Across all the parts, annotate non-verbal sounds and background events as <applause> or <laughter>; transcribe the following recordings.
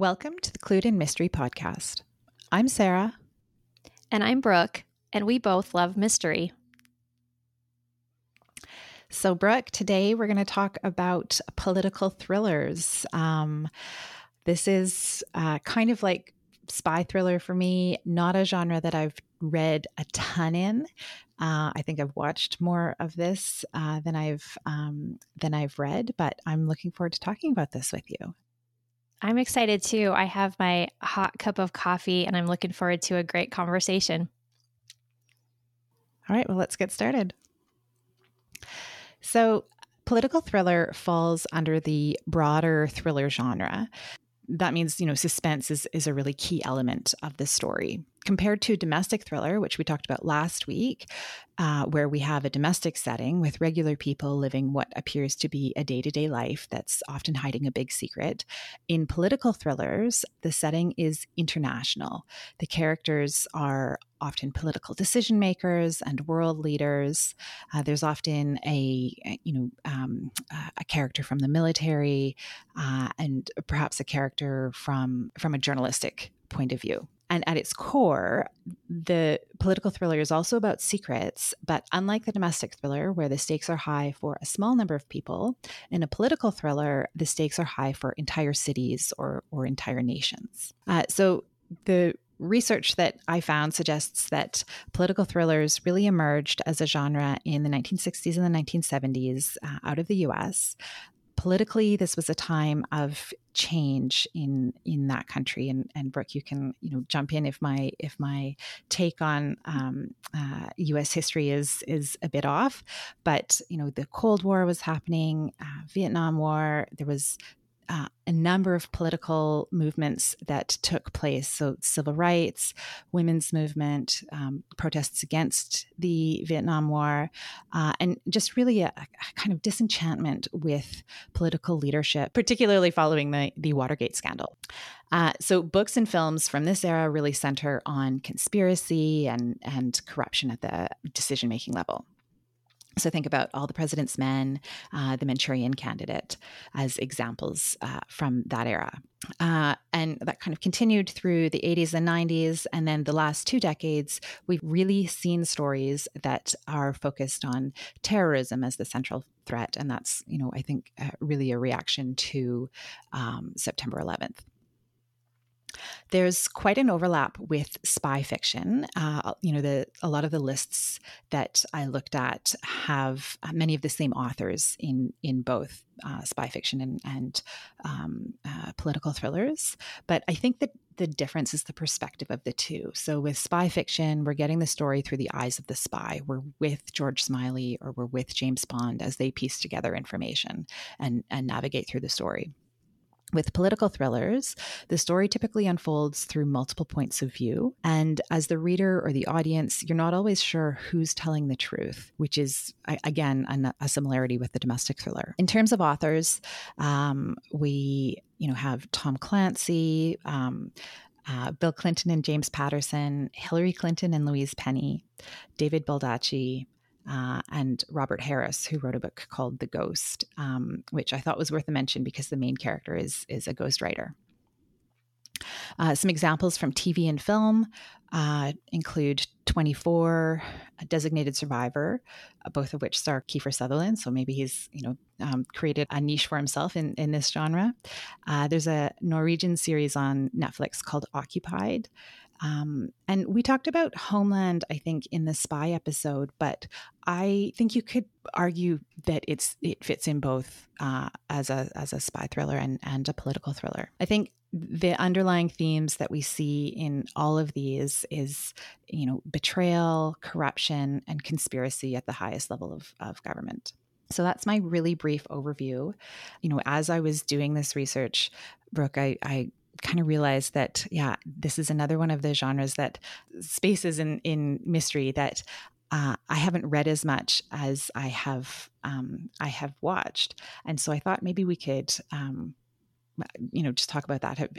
Welcome to the Clued in Mystery Podcast. I'm Sarah. And I'm Brooke, and we both love mystery. So, Brooke, today we're going to talk about political thrillers. Um, this is uh, kind of like spy thriller for me, not a genre that I've read a ton in. Uh, I think I've watched more of this uh, than I've um, than I've read, but I'm looking forward to talking about this with you. I'm excited too. I have my hot cup of coffee and I'm looking forward to a great conversation. All right, well, let's get started. So, political thriller falls under the broader thriller genre. That means, you know, suspense is, is a really key element of the story compared to domestic thriller, which we talked about last week, uh, where we have a domestic setting with regular people living what appears to be a day to day life that's often hiding a big secret. In political thrillers, the setting is international. The characters are often political decision makers and world leaders. Uh, there's often a you know um, a character from the military uh, and perhaps a character from from a journalistic point of view. And at its core, the political thriller is also about secrets, but unlike the domestic thriller, where the stakes are high for a small number of people, in a political thriller, the stakes are high for entire cities or, or entire nations. Uh, so the research that I found suggests that political thrillers really emerged as a genre in the 1960s and the 1970s uh, out of the US politically this was a time of change in in that country and and Brooke you can you know jump in if my if my take on um, uh, U.S. history is is a bit off but you know the Cold War was happening uh, Vietnam War there was uh, a number of political movements that took place. So, civil rights, women's movement, um, protests against the Vietnam War, uh, and just really a, a, kind of disenchantment with political leadership, particularly following the, the Watergate scandal. Uh, so, books and films from this era really center on conspiracy and, and corruption at the decision making level. So think about all the president's men, uh, the Manchurian candidate as examples uh, from that era. Uh, and that kind of continued through the 80s and 90s. And then the last two decades, we've really seen stories that are focused on terrorism as the central threat. And that's, you know, I think uh, really a reaction to um, September 11th. There's quite an overlap with spy fiction. Uh, you know, the a lot of the lists that I looked at have uh, many of the same authors in in both uh, spy fiction and, and um, uh, political thrillers. But I think that the difference is the perspective of the two. So with spy fiction, we're getting the story through the eyes of the spy. We're with George Smiley or we're with James Bond as they piece together information and and navigate through the story. With political thrillers, the story typically unfolds through multiple points of view. And as the reader or the audience, you're not always sure who's telling the truth, which is, again, a, similarity with the domestic thriller. In terms of authors, um, we you know have Tom Clancy, um, uh, Bill Clinton and James Patterson, Hillary Clinton and Louise Penny, David Baldacci, uh, and Robert Harris, who wrote a book called The Ghost, um, which I thought was worth a mention because the main character is is a ghostwriter. Uh, some examples from TV and film uh, include 24, Designated Survivor, uh, both of which star Kiefer Sutherland. So maybe he's you know um, created a niche for himself in in this genre. Uh, there's a Norwegian series on Netflix called Occupied, um, and we talked about Homeland, I think, in the spy episode, but I think you could argue that it's it fits in both uh, as a as a spy thriller and and a political thriller. I think the underlying themes that we see in all of these is you know betrayal, corruption, and conspiracy at the highest level of, of government. So that's my really brief overview. You know, as I was doing this research, Brooke, I, I kind of realized that yeah this is another one of the genres that spaces in in mystery that uh, I haven't read as much as I have um, I have watched, and so I thought maybe we could, um, you know, just talk about that.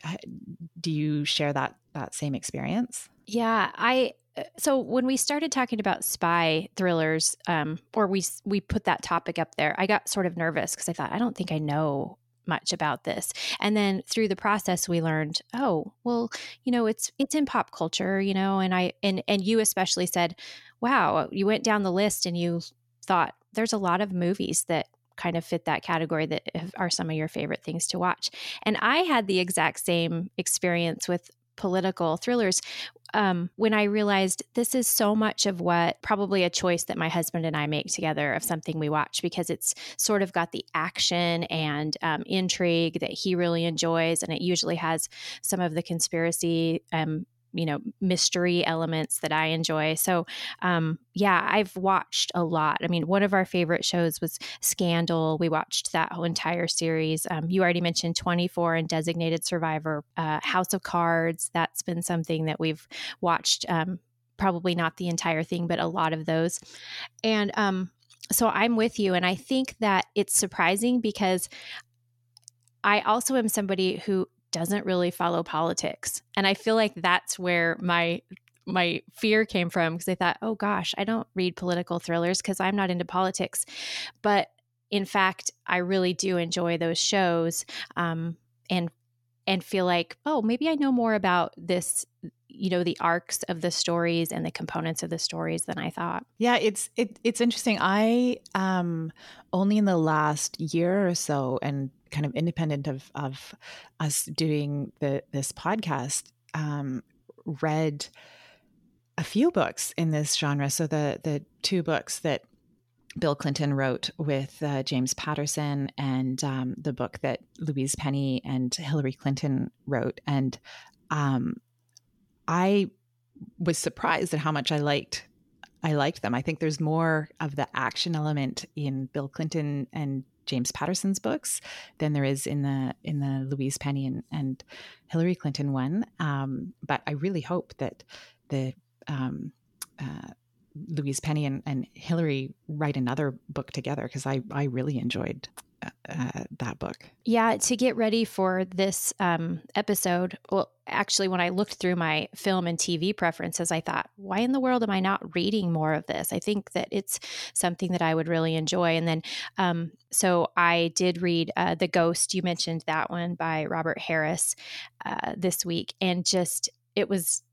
Do you share that that same experience? Yeah, I. Uh, so when we started talking about spy thrillers, um, or we we put that topic up there, I got sort of nervous because I thought I don't think I know much about this. And then through the process we learned oh well you know it's it's in pop culture you know and i and and you especially said wow you went down the list and you thought there's a lot of movies that kind of fit that category that are some of your favorite things to watch and i had the exact same experience with political thrillers um, when I realized this is so much of what probably a choice that my husband and I make together of something we watch because it's sort of got the action and um, intrigue that he really enjoys. And it usually has some of the conspiracy um, you know mystery elements that I enjoy. So um, yeah, I've watched a lot. I mean, one of our favorite shows was Scandal. We watched that whole entire series. Um, you already mentioned 24 and Designated Survivor, uh, House of Cards. That's been something that we've watched. Um, probably not the entire thing, but a lot of those. And um, so I'm with you, and I think that it's surprising because I also am somebody who doesn't really follow politics. And I feel like that's where my my fear came from because I thought, "Oh gosh, I don't read political thrillers because I'm not into politics." But in fact, I really do enjoy those shows um, and and feel like, "Oh, maybe I know more about this you know the arcs of the stories and the components of the stories than I thought. Yeah, it's it, it's interesting. I um only in the last year or so and kind of independent of of us doing the this podcast, um, read a few books in this genre. So the the two books that Bill Clinton wrote with uh, James Patterson, and um, the book that Louise Penny and Hillary Clinton wrote, and um, I was surprised at how much I liked I liked them. I think there's more of the action element in Bill Clinton and James Patterson's books than there is in the in the Louise Penny and, and Hillary Clinton one. Um, but I really hope that the um, uh, Louise Penny and, and Hillary write another book together because I I really enjoyed uh, that book. Yeah, to get ready for this um, episode, well, actually, when I looked through my film and TV preferences, I thought, why in the world am I not reading more of this? I think that it's something that I would really enjoy. And then, um, so I did read uh, The Ghost. You mentioned that one by Robert Harris uh, this week, and just it was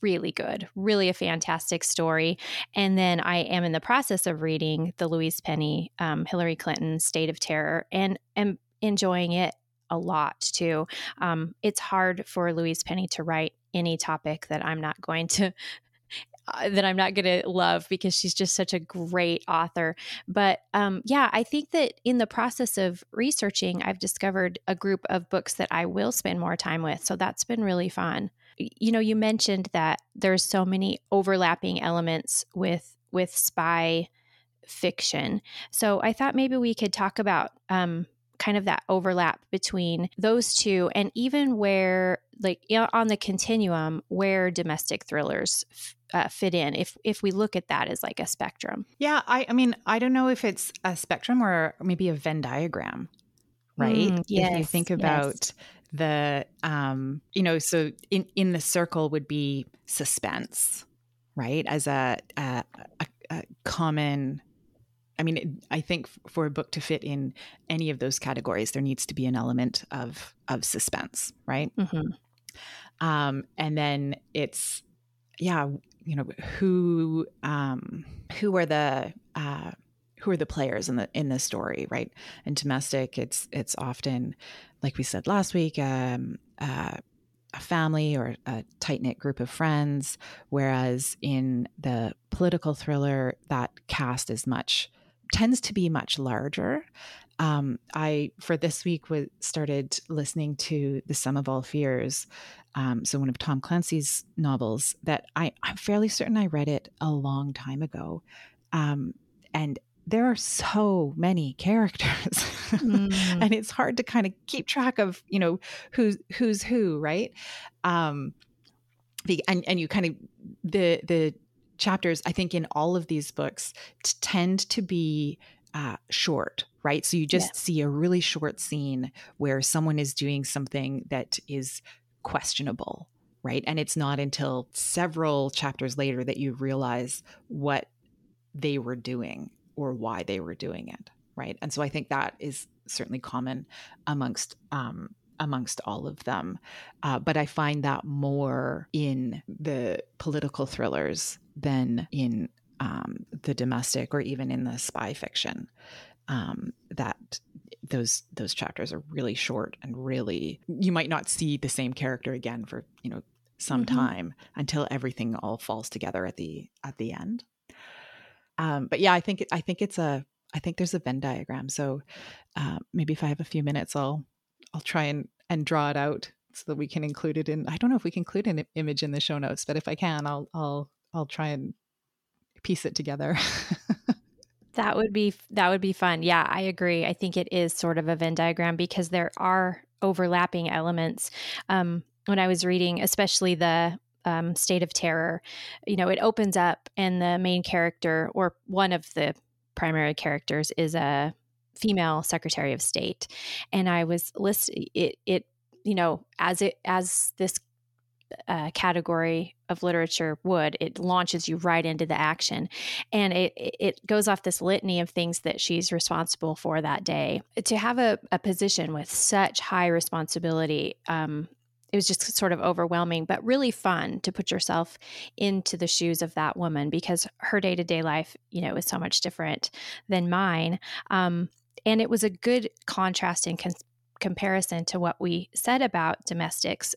really good, really a fantastic story. And then I am in the process of reading the Louise Penny, um, Hillary Clinton State of Terror and am enjoying it a lot too. Um, it's hard for Louise Penny to write any topic that I'm not going to. Uh, that I'm not going to love because she's just such a great author. But um, yeah, I think that in the process of researching, I've discovered a group of books that I will spend more time with. So that's been really fun you know you mentioned that there's so many overlapping elements with with spy fiction. So i thought maybe we could talk about um, kind of that overlap between those two and even where like on the continuum where domestic thrillers uh, fit in if if we look at that as like a spectrum. Yeah i i mean i don't know if it's a spectrum or maybe a venn diagram right? Mm, yes, if you think about yes the um you know so in in the circle would be suspense right as a a, a, a common i mean i think for a book to fit in any of those categories there needs to be an element of of suspense right mm-hmm. um and then it's yeah you know who um who are the uh who are the players in the in the story, right? In domestic, it's it's often, like we said last week, um, uh, a family or a tight knit group of friends. Whereas in the political thriller, that cast is much tends to be much larger. Um, I for this week was started listening to The Sum of All Fears, um, so one of Tom Clancy's novels that I I'm fairly certain I read it a long time ago, um, and there are so many characters <laughs> mm. and it's hard to kind of keep track of you know who's who's who right um the and, and you kind of the the chapters i think in all of these books t- tend to be uh, short right so you just yeah. see a really short scene where someone is doing something that is questionable right and it's not until several chapters later that you realize what they were doing or why they were doing it right and so i think that is certainly common amongst um, amongst all of them. Uh, but I find that more in the political thrillers than in um, the domestic or even in the spy fiction. Um, that those those chapters are really short and really you might not see the same character again for you know some mm-hmm. time until everything all falls together at the at the end. Um, but yeah, I think I think it's a I think there's a Venn diagram. So uh, maybe if I have a few minutes, I'll I'll try and and draw it out so that we can include it in. I don't know if we can include an image in the show notes, but if I can, I'll I'll I'll try and piece it together. <laughs> that would be that would be fun. Yeah, I agree. I think it is sort of a Venn diagram because there are overlapping elements. Um, when I was reading, especially the um, state of terror, you know, it opens up and the main character or one of the primary characters is a female secretary of state. And i was list it it you know as it as this uh, category of literature would it launches you right into the action. And it it goes off this litany of things that she's responsible for that day. To have a, a position with such high responsibility um, it was just sort of overwhelming, but really fun to put yourself into the shoes of that woman because her day to day life, you know, is so much different than mine. Um, and it was a good contrast and con- comparison to what we said about domestics.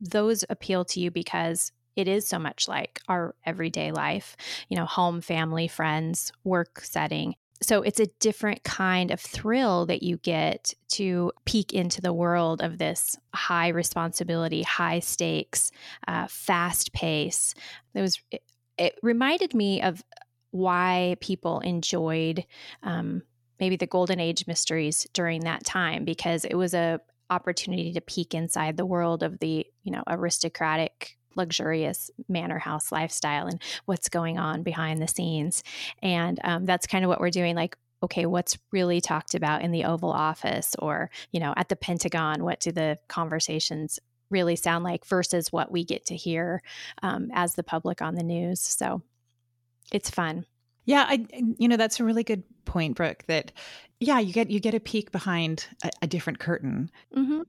Those appeal to you because it is so much like our everyday life, you know, home, family, friends, work setting. So it's a different kind of thrill that you get to peek into the world of this high responsibility, high stakes, uh, fast pace. It was. It, it reminded me of why people enjoyed um, maybe the golden age mysteries during that time because it was a opportunity to peek inside the world of the you know aristocratic luxurious manor house lifestyle and what's going on behind the scenes and um, that's kind of what we're doing like okay what's really talked about in the oval office or you know at the pentagon what do the conversations really sound like versus what we get to hear um, as the public on the news so it's fun yeah, I you know that's a really good point, Brooke. That yeah, you get you get a peek behind a, a different curtain mm-hmm.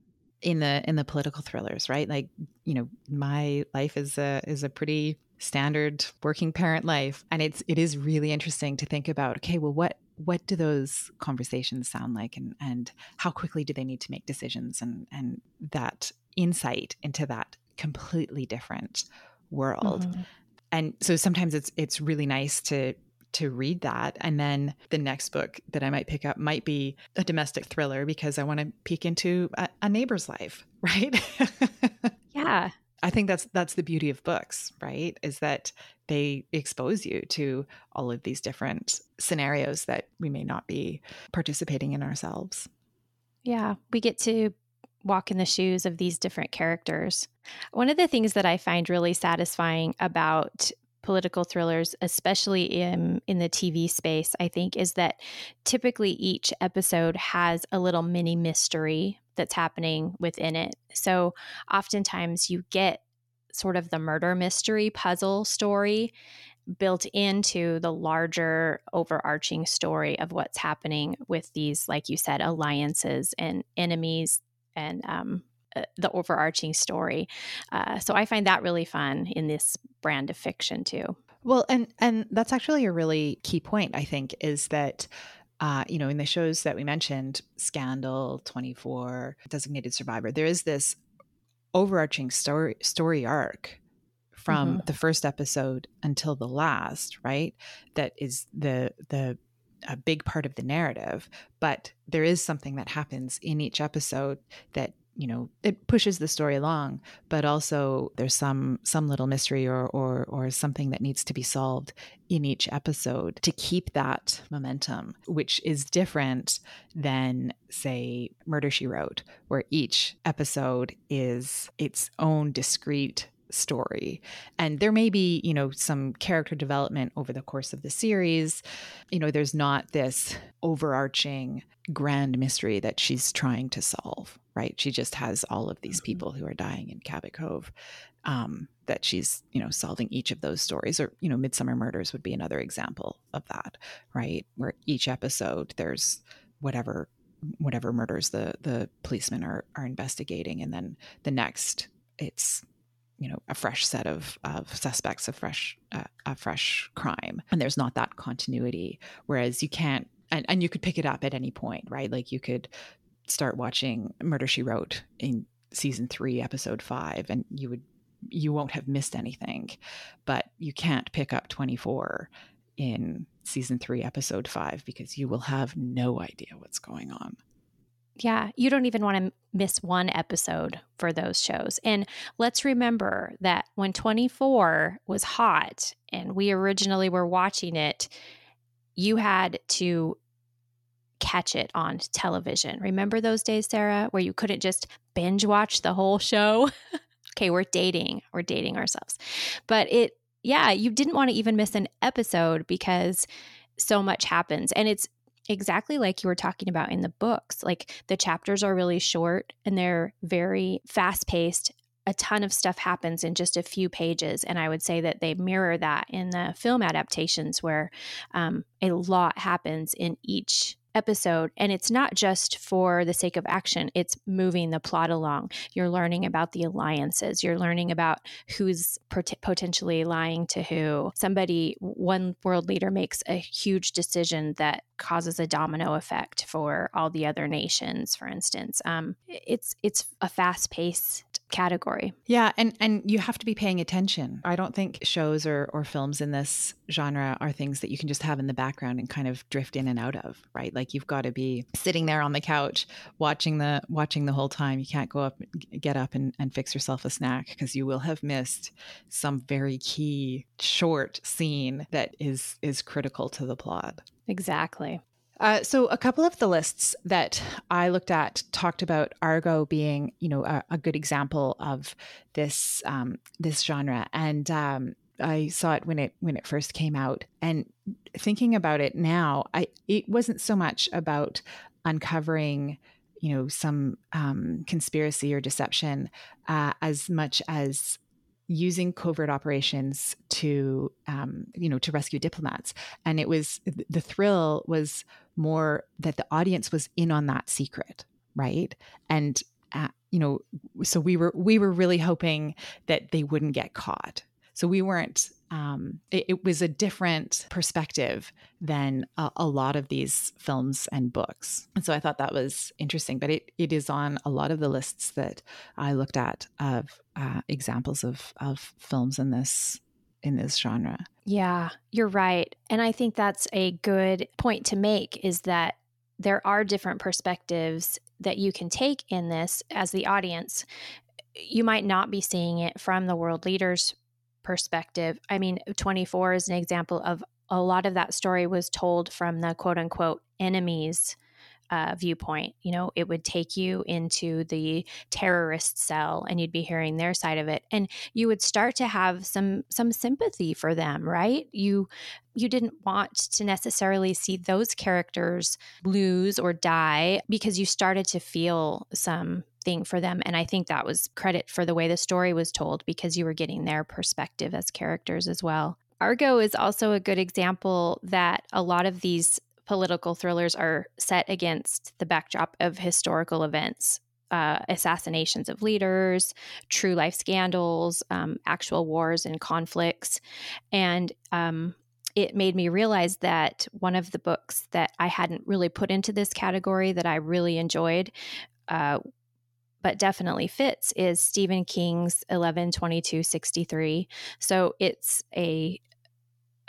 In the in the political thrillers, right? Like you know, my life is a is a pretty standard working parent life, and it's it is really interesting to think about. Okay, well, what what do those conversations sound like, and and how quickly do they need to make decisions, and and that insight into that completely different world. Mm-hmm and so sometimes it's it's really nice to to read that. And then the next book that I might pick up might be a domestic thriller because I want to peek into a, a neighbor's life, <laughs> right? yeah. I think that's that's the beauty of books, right? Is that they expose you to all of these different scenarios that we may not be participating in ourselves. Yeah, we get to walk in the shoes of these different characters. One of the things that I find really satisfying about political thrillers, especially in in the TV space, I think is that typically each episode has a little mini mystery that's happening within it. So oftentimes you get sort of the murder mystery puzzle story built into the larger overarching story of what's happening with these like you said alliances and enemies and um, the overarching story. Uh, so I find that really fun in this brand of fiction too. Well, and and that's actually a really key point. I think is that. Uh, you know, in the shows that we mentioned, Scandal, 24, Designated Survivor, there is this overarching story story arc from mm-hmm. the first episode until the last, right? That is the the a big part of the narrative, but there is something that happens in each episode that you know it pushes the story along but also there's some some little mystery or or or something that needs to be solved in each episode to keep that momentum which is different than say murder she wrote where each episode is its own discrete story. And there may be, you know, some character development over the course of the series. You know, there's not this overarching grand mystery that she's trying to solve, right? She just has all of these mm-hmm. people who are dying in Cabot Cove. Um, that she's, you know, solving each of those stories, or you know, Midsomer Murders would be another example of that, right? Where each episode there's whatever whatever murders the the policemen are are investigating, and then the next it's you know a fresh set of of suspects, a fresh uh, a fresh crime, and there's not that continuity. Whereas you can't, and, and you could pick it up at any point, right? Like you could start watching Murder She Wrote in season three, episode five, and you would you won't have missed anything, but you can't pick up 24 in season three, episode five, because you will have no idea what's going on. Yeah, you don't even want to miss one episode for those shows. And let's remember that when 24 was hot and we originally were watching it, you had to catch it on television. Remember those days, Sarah, where you couldn't just binge watch the whole show? <laughs> okay, we're dating, we're dating ourselves. But it, yeah, you didn't want to even miss an episode because so much happens. And it's exactly like you were talking about in the books. Like the chapters are really short and they're very fast paced. A ton of stuff happens in just a few pages. And I would say that they mirror that in the film adaptations, where um, a lot happens in each episode and it's not just for the sake of action it's moving the plot along. You're learning about the alliances you're learning about who's pot- potentially lying to who. Somebody one world leader makes a huge decision that causes a domino effect for all the other nations for instance. Um, it's it's a fast paced category. Yeah, and and you have to be paying attention. I don't think shows or or films in this genre are things that you can just have in the background and kind of drift in and out of, right? Like you've got to be sitting there on the couch watching the watching the whole time. You can't go up get up and, and fix yourself a snack because you will have missed some very key short scene that is is critical to the plot. Exactly. Uh, so a couple of the lists that I looked at talked about Argo being, you know, a, a good example of this um, this genre, and um, I saw it when it when it first came out. And thinking about it now, I it wasn't so much about uncovering, you know, some um, conspiracy or deception uh, as much as using covert operations to um, you know to rescue diplomats. And it was the thrill was more that the audience was in on that secret right? And uh, you know so we were we were really hoping that they wouldn't get caught. So we weren't um, it, it, was a different perspective than a, a, lot of these films and books. And so I thought that was interesting, but it, it is on a lot of the lists that I looked at of uh, examples of, of films in this in this genre. Yeah, you're right. And I think that's a good point to make is that there are different perspectives that you can take in this as the audience. You might not be seeing it from the world leaders perspective. I mean, 24 is an example of a lot of that story was told from the quote unquote enemies uh, viewpoint. You know, it would take you into the terrorist cell, and you'd be hearing their side of it, and you would start to have some some sympathy for them, right? You you didn't want to necessarily see those characters lose or die because you started to feel some thing for them. And I think that was credit for the way the story was told because you were getting their perspective as characters as well. Argo is also a good example that a lot of these political thrillers are set against the backdrop of historical events. Uh, assassinations of leaders, true life scandals, um, actual wars and conflicts. And um, it made me realize that one of the books that I hadn't really put into this category that I really enjoyed uh, but definitely fits is Stephen King's 11/22/63. So it's a,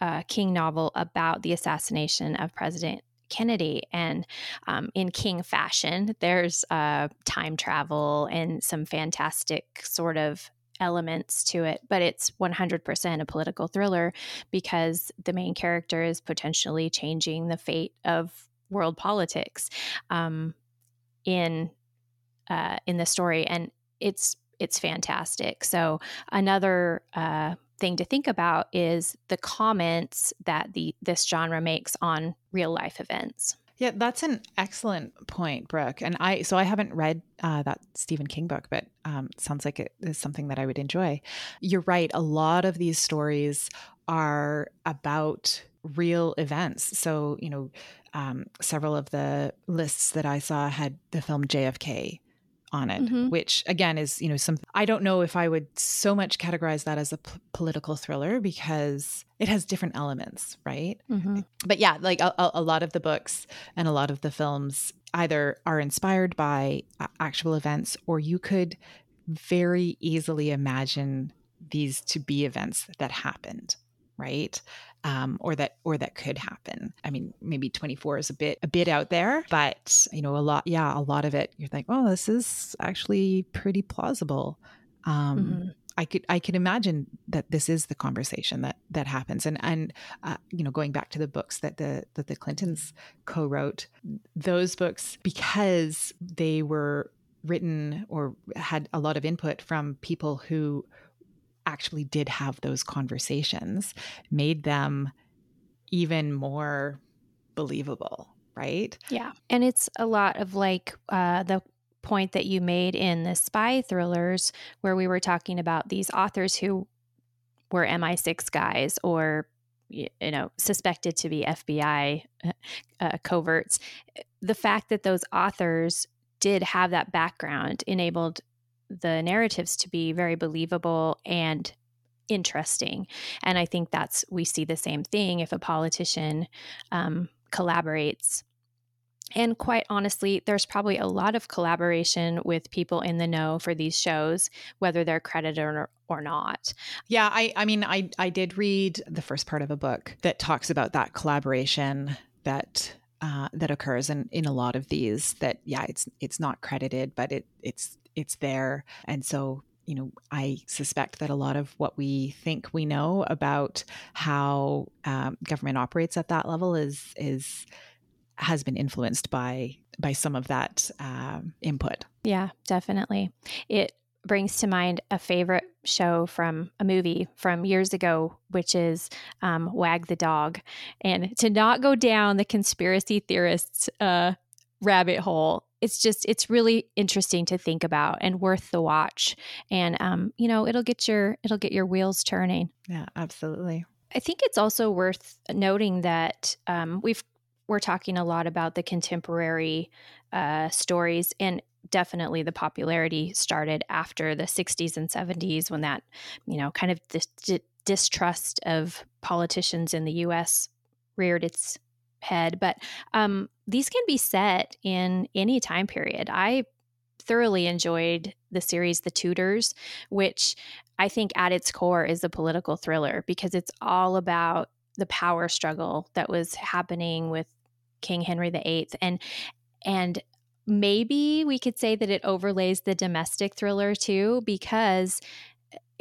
a, King novel about the assassination of President Kennedy. And um, in King fashion, there's uh, time travel and some fantastic sort of elements to it, but it's 100% a political thriller because the main character is potentially changing the fate of world politics. Um, in uh, in the story, and it's it's fantastic. So another uh, thing to think about is the comments that the this genre makes on real life events. Yeah, that's an excellent point, Brooke. And I so I haven't read uh, that Stephen King book, but um, sounds like it is something that I would enjoy. You're right. A lot of these stories are about real events. So, you know, um, several of the lists that I saw had the film JFK on it, mm-hmm. which again is, you know, some, I don't know if I would so much categorize that as a p- political thriller because it has different elements, right? Mm-hmm. But yeah, like a, a, lot of the books and a lot of the films either are inspired by actual events or you could very easily imagine these to be events that happened right um, or that or that could happen. I mean maybe 24 is a bit a bit out there but you know a lot yeah a lot of it you're like oh this is actually pretty plausible. Um, mm-hmm. I could I could imagine that this is the conversation that that happens. And and uh, you know going back to the books that the that the Clintons co-wrote those books because they were written or had a lot of input from people who actually did have those conversations made them even more believable, right? Yeah. And it's a lot of like uh, the point that you made in the spy thrillers, where we were talking about these authors who were MI6 guys or you know suspected to be FBI <laughs> uh, coverts. The fact that those authors did have that background enabled the narratives to be very believable and interesting. And I think that's, we see the same thing if a politician um, collaborates. And quite honestly, there's probably a lot of collaboration with people in the know for these shows, whether they're credited or, or not. Yeah, I, I mean, I, I did read the first part of a book that talks about that collaboration that uh, that occurs in, in a lot of these. That yeah, it's it's not credited, but it it's it's there. And so, you know, I suspect that a lot of what we think we know about how um, government operates at that level is is has been influenced by by some of that um, input. Yeah, definitely. It brings to mind a favorite show from a movie from years ago, which is um, Wag the Dog. And to not go down the conspiracy theorists uh, rabbit hole it's just it's really interesting to think about and worth the watch. And um, you know it'll get your it'll get your wheels turning. Yeah absolutely. I think it's also worth noting that um, we've we're talking a lot about the contemporary uh, stories and definitely the popularity started after the 60s and 70s when that you know kind of this distrust of politicians in the us reared its head, but um, these can be set in any time period. I thoroughly enjoyed the series The Tudors, which I think at its core is a political thriller because it's all about the power struggle that was happening with King Henry VIII and and maybe we could say that it overlays the domestic thriller too because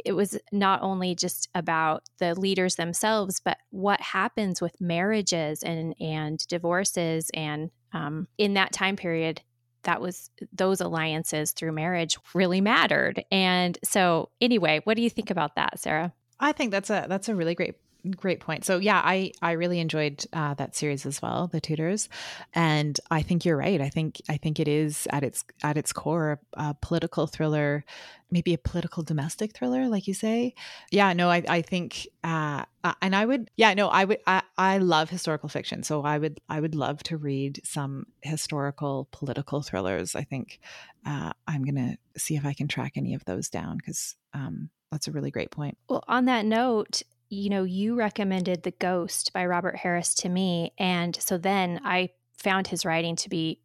it was not only just about the leaders themselves, but what happens with marriages and and divorces, and um, in that time period, that was those alliances through marriage really mattered. And so, anyway, what do you think about that, Sarah? I think that's a that's a really great great point. So yeah, I I really enjoyed uh, that series as well, The Tudors, and I think you're right. I think I think it is at its at its core a political thriller, maybe a political domestic thriller, like you say. Yeah, no, I I think uh, and I would yeah no I would I I love historical fiction, so I would I would love to read some historical political thrillers. I think uh, I'm gonna see if I can track any of those down because. Um, that's a really great point. Well, on that note, you know, you recommended The Ghost by Robert Harris to me. And so then I found his writing to be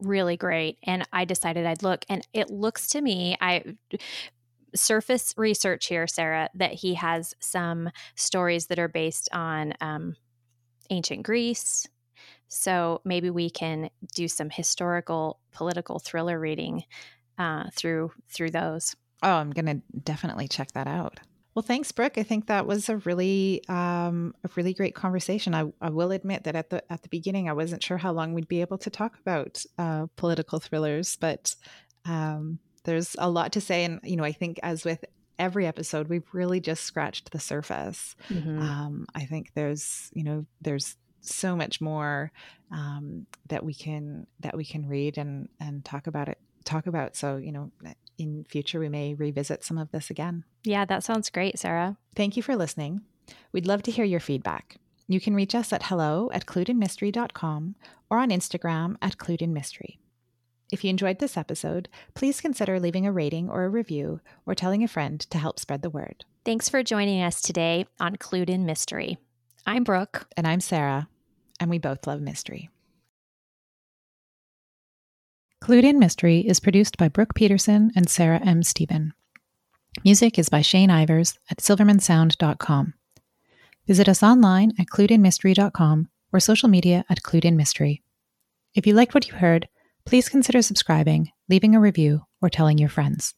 really great. And I decided I'd look. And it looks to me, I surface research here, Sarah, that he has some stories that are based on um, ancient Greece. So maybe we can do some historical political thriller reading uh, through through those. Oh, I'm gonna definitely check that out. Well, thanks, Brooke. I think that was a really, um, a really great conversation. I, I, will admit that at the at the beginning, I wasn't sure how long we'd be able to talk about uh, political thrillers, but um, there's a lot to say, and you know, I think as with every episode, we've really just scratched the surface. Mm-hmm. Um, I think there's, you know, there's so much more um, that we can that we can read and and talk about it talk about. So, you know, in future, we may revisit some of this again. Yeah, that sounds great, Sarah. Thank you for listening. We'd love to hear your feedback. You can reach us at hello at cluedinmystery.com or on Instagram at cluedinmystery. If you enjoyed this episode, please consider leaving a rating or a review or telling a friend to help spread the word. Thanks for joining us today on Clued in Mystery. I'm Brooke. And I'm Sarah, and we both love mystery. Clued in Mystery is produced by Brooke Peterson and Sarah M. Stephen. Music is by Shane Ivers at silvermansound.com. Visit us online at cluedinmystery.com or social media at Clued in Mystery. If you liked what you heard, please consider subscribing, leaving a review, or telling your friends.